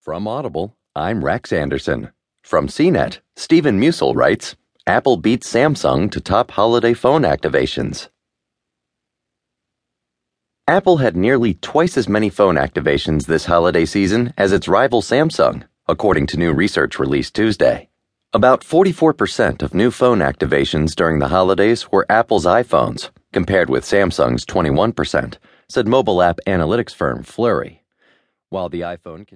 From Audible, I'm Rex Anderson. From CNET, Steven Musil writes Apple beats Samsung to top holiday phone activations. Apple had nearly twice as many phone activations this holiday season as its rival Samsung, according to new research released Tuesday. About 44% of new phone activations during the holidays were Apple's iPhones, compared with Samsung's 21%, said mobile app analytics firm Flurry. While the iPhone